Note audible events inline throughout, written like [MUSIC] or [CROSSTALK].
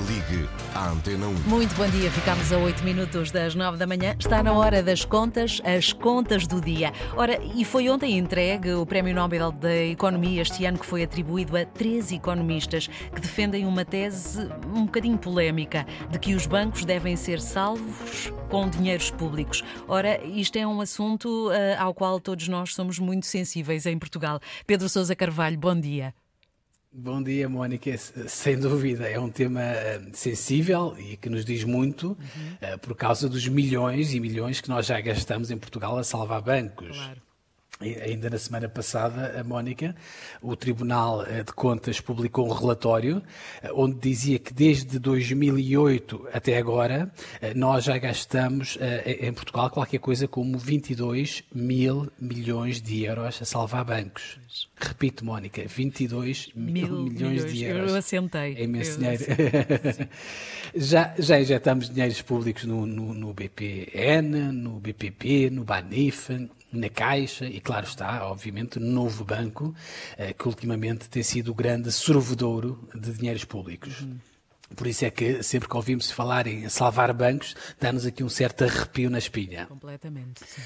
Ligue à Antena 1. Muito bom dia, ficamos a 8 minutos das 9 da manhã. Está na hora das contas, as contas do dia. Ora, e foi ontem entregue o Prémio Nobel da Economia este ano que foi atribuído a três economistas que defendem uma tese um bocadinho polémica de que os bancos devem ser salvos com dinheiros públicos. Ora, isto é um assunto uh, ao qual todos nós somos muito sensíveis em Portugal. Pedro Sousa Carvalho, bom dia. Bom dia, Mónica. Sem dúvida, é um tema eh, sensível e que nos diz muito uhum. por causa dos milhões e milhões que nós já gastamos em Portugal a salvar bancos. Claro. Ainda na semana passada, a Mónica, o Tribunal eh, de Contas publicou um relatório eh, onde dizia que desde 2008 até agora eh, nós já gastamos em Portugal qualquer coisa como 22 mil milhões de euros a salvar bancos. Repito, Mónica, 22 mil, mil milhões, milhões, de euros. Eu assentei. É imenso dinheiro. [LAUGHS] já, já injetamos dinheiros públicos no, no, no BPN, no BPP, no BANIF, na Caixa e, claro está, obviamente, no novo banco, eh, que ultimamente tem sido o grande sorvedouro de dinheiros públicos. Uhum. Por isso é que sempre que ouvimos falar em salvar bancos, dá-nos aqui um certo arrepio na espinha. Completamente. Sim.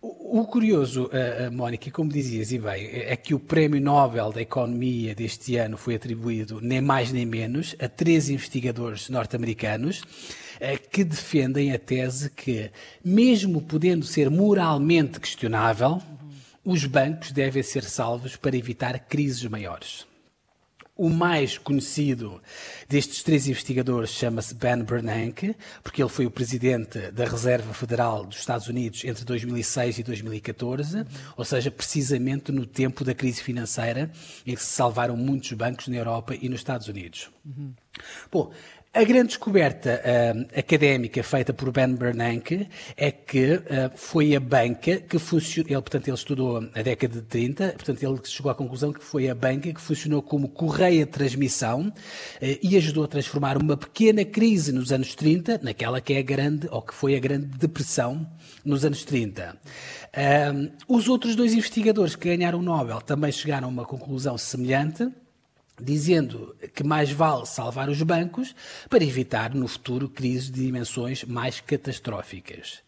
O, curioso, uh, Mónica, como dizias e bem, é que o Prémio Nobel da Economia deste ano foi atribuído nem mais nem menos a três investigadores norte-americanos eh, que defendem a tese que, mesmo podendo ser moralmente questionável, os bancos devem ser salvos para evitar crises maiores. O mais conhecido destes três investigadores chama-se Ben Bernanke, porque ele foi o presidente da Reserva Federal dos Estados Unidos entre 2006 e 2014, ou seja, precisamente no tempo da crise financeira em que se salvaram muitos bancos na Europa e nos Estados Unidos. Uhum. Bom, a grande descoberta uh, académica feita por Ben Bernanke é que uh, foi a banca que funcionou, ele, portanto, ele estudou a década de 30, portanto, ele chegou à conclusão que foi a banca que funcionou como correia de transmissão uh, e ajudou a transformar uma pequena crise nos anos 30 naquela que é a grande, ou que foi a grande depressão nos anos 30. os outros dois investigadores que ganharam o Nobel também chegaram a uma conclusão semelhante, dizendo que mais vale salvar os bancos para evitar no futuro crises de dimensões mais catastróficas.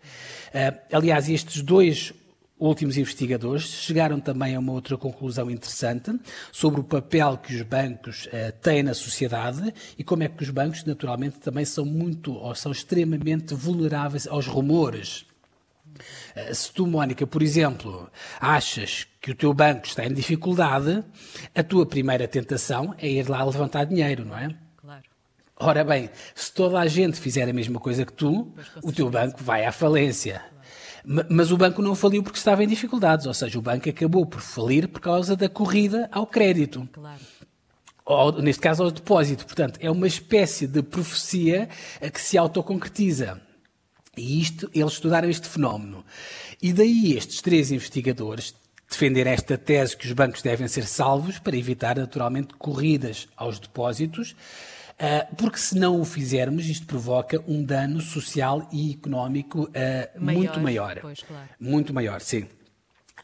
Uh, aliás, estes dois últimos investigadores chegaram também a uma outra conclusão interessante sobre o papel que os bancos uh, têm na sociedade e como é que os bancos, naturalmente, também são muito ou são extremamente vulneráveis aos rumores se tu, Mónica, por exemplo, achas que o teu banco está em dificuldade, a tua primeira tentação é ir lá levantar dinheiro, não é? Claro. Ora bem, se toda a gente fizer a mesma coisa que tu, o teu banco vai à falência. Claro. Mas o banco não faliu porque estava em dificuldades, ou seja, o banco acabou por falir por causa da corrida ao crédito. Claro. Ou, neste caso, ao depósito. Portanto, é uma espécie de profecia que se autoconcretiza. E isto, eles estudaram este fenómeno. E daí estes três investigadores defender esta tese que os bancos devem ser salvos para evitar, naturalmente, corridas aos depósitos, ah, porque se não o fizermos, isto provoca um dano social e económico maior, muito maior. Pois, claro. Muito maior, sim.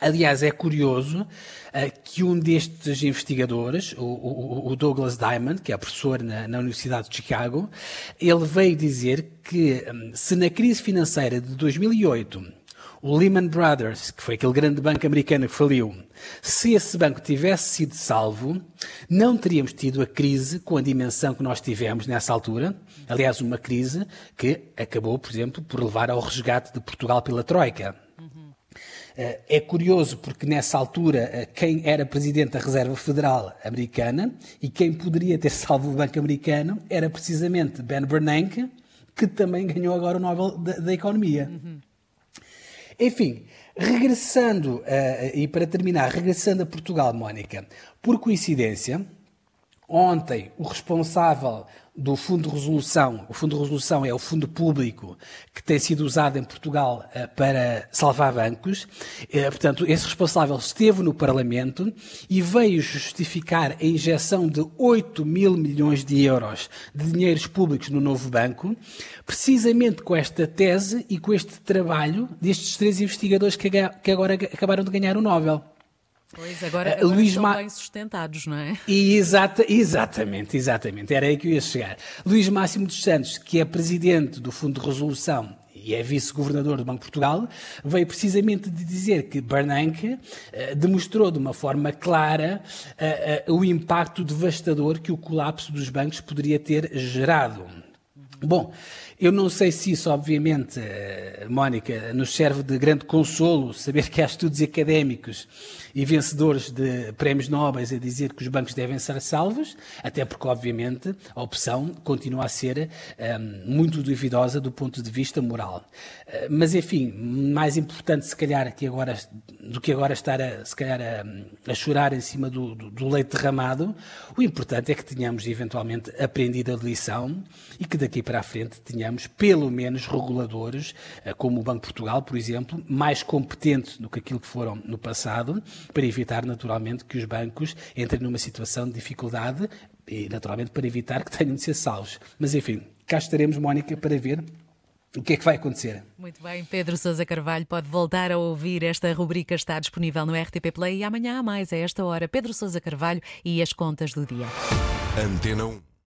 Aliás, é curioso uh, que um destes investigadores, o, o, Douglas Diamond, que é professor na, na, Universidade de Chicago, ele veio dizer que um, se na crise financeira de 2008 o Lehman Brothers, que foi aquele grande banco americano que faliu, se esse banco tivesse sido salvo, não teríamos tido a crise com a dimensão que nós tivemos nessa altura. Aliás, uma crise que acabou, por exemplo, por levar ao resgate de Portugal pela Troika. Eh, é curioso porque nessa altura eh, quem era presidente da Reserva Federal Americana e quem poderia ter [LAUGHS] salvo o Banco Americano era precisamente Ben Bernanke, que também ganhou agora o Nobel da, da Economia. Uhum. Enfim, regressando, uh, e para terminar, regressando a Portugal, Mónica, por coincidência, ontem o responsável do Fundo de Resolução. O Fundo de Resolução é o fundo público que tem sido usado em Portugal uh, para salvar bancos. Uh, portanto, esse responsável esteve no Parlamento e veio justificar a injeção de 8 mil milhões de euros de dinheiros públicos no novo banco, precisamente com esta tese e com este trabalho destes três investigadores que agora acabaram de ganhar o Nobel. Pois, agora, agora Luís estão Ma... bem sustentados, não é? E exata, exatamente, exatamente, era aí que eu ia chegar. Luís Máximo dos Santos, que é presidente do Fundo de Resolução e é vice-governador do Banco de Portugal, veio precisamente de dizer que Bernanke uh, demonstrou de uma forma clara uh, uh, o impacto devastador que o colapso dos bancos poderia ter gerado. Bom, eu não sei se isso, obviamente, eh, Mónica, nos serve de grande consolo saber que há estudos académicos e vencedores de prémios nobres a dizer que os bancos devem ser salvos, até porque, obviamente, a opção continua a ser um, ehm, muito duvidosa do ponto de vista moral. Uh, mas, enfim, mais importante, se calhar, que agora, do que agora estar, a, se calhar, a, a chorar em cima do, do, do leite derramado, o importante é que tenhamos, eventualmente, aprendido a lição e que daqui para a frente tenhamos, pelo menos, reguladores, uh, como o Banco de Portugal, por exemplo, mais competentes do que aquilo que foram no passado, para evitar, naturalmente, que os bancos entrem numa situação de dificuldade e, naturalmente, para evitar que tenham de ser salvos. Mas, enfim, cá estaremos, Mónica, para ver o que é que vai acontecer? Muito bem, Pedro Sousa Carvalho pode voltar a ouvir esta rubrica, está disponível no RTP Play e amanhã há mais a esta hora. Pedro Sousa Carvalho e as contas do dia. Antena 1.